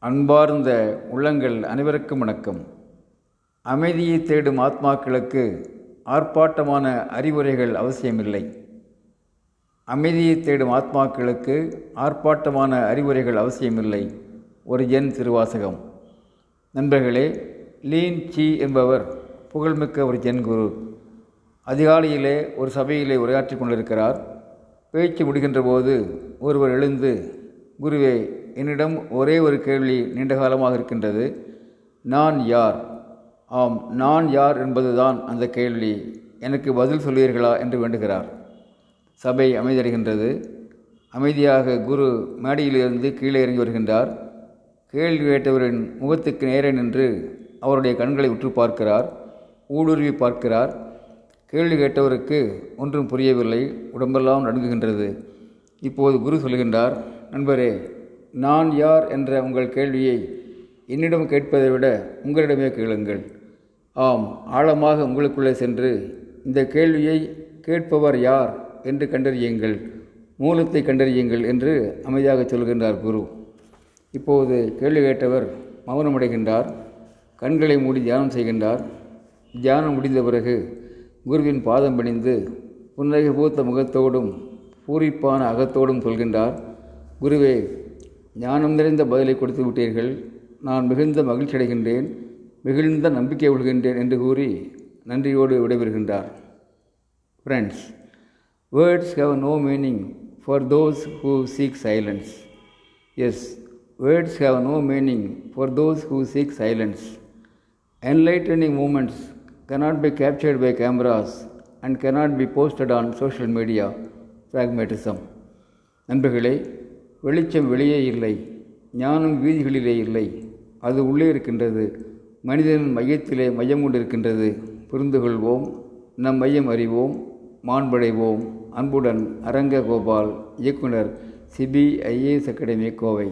அன்பார்ந்த உள்ளங்கள் அனைவருக்கும் வணக்கம். அமைதியை தேடும் ஆத்மாக்களுக்கு ஆர்ப்பாட்டமான அறிவுரைகள் அவசியமில்லை. அமைதியை தேடும் ஆத்மாக்களுக்கு ஆர்ப்பாட்டமான அறிவுரைகள் அவசியமில்லை. ஒரு ஜென் திருவாசகம். நண்பர்களே லீன் சி என்பவர் புகழ்மிக்க ஒரு ஜென் குரு. அதிகாலையிலே ஒரு சபையிலே உரையாற்றி கொண்டிருக்கிறார். பேச்சு முடிகின்ற போது ஒருவர் எழுந்து குருவே என்னிடம் ஒரே ஒரு கேள்வி நீண்ட காலமாக இருக்கின்றது. நான் யார்? ஆம் நான் யார் என்பதுதான் அந்த கேள்வி. எனக்கு பதில் சொல்வீர்களா என்று வேண்டுகிறார். சபை அமைதியடைகின்றது. அமைதியாக குரு மேடையிலிருந்து கீழே இறங்கி வருகின்றார். கேள்வி கேட்டவரின் முகத்துக்கு நேரே நின்று அவருடைய கண்களை உற்று பார்க்கிறார் ஊடுருவி பார்க்கிறார். கேள்வி கேட்டவருக்கு ஒன்றும் புரியவில்லை. உடம்பெல்லாம் நடுங்குகின்றது. இப்போது குரு சொல்கின்றார் நண்பரே நான் யார் என்ற உங்கள் கேள்வியை என்னிடம் கேட்பதை விட உங்களிடமே கேளுங்கள். ஆம் ஆழமாக உங்களுக்குள்ளே சென்று இந்த கேள்வியை கேட்பவர் யார் என்று கண்டறியுங்கள். மூலத்தை கண்டறியுங்கள் என்று அமைதியாக சொல்கின்றார் குரு. இப்போது கேள்வி கேட்டவர் மௌனமடைகின்றார் கண்களை மூடி தியானம் செய்கின்றார். தியானம் முடிந்த பிறகு குருவின் பாதம் பணிந்து புன்னகை பூத்த முகத்தோடும் பூரிப்பான அகத்தோடும் சொல்கின்றார் குருவே ஞானம் நிறைந்த பதிலை கொடுத்து விட்டீர்கள். நான் மிகுந்த மகிழ்ச்சி அடைகின்றேன். மிகுந்த நம்பிக்கை கொள்கின்றேன் என்று கூறி நன்றியோடு விடைபெறுகின்றார். Friends words have no meaning for those who seek silence as words have no meaning for those who seek silence enlightening moments cannot be captured by cameras and cannot be posted on social media. Pragmatism. நண்பர்களே வெளிச்சம் வெளியே இல்லை ஞானம் வீதிகளிலே இல்லை. அது உள்ளே இருக்கின்றது. மனிதனின் மையத்திலே மையம் கொண்டிருக்கின்றது. புரிந்து கொள்வோம் நம் மையம் அறிவோம் மாண்படைவோம். அன்புடன் அரங்க கோபால் இயக்குனர் சிபிஐஏஎஸ் அகாடமி கோவை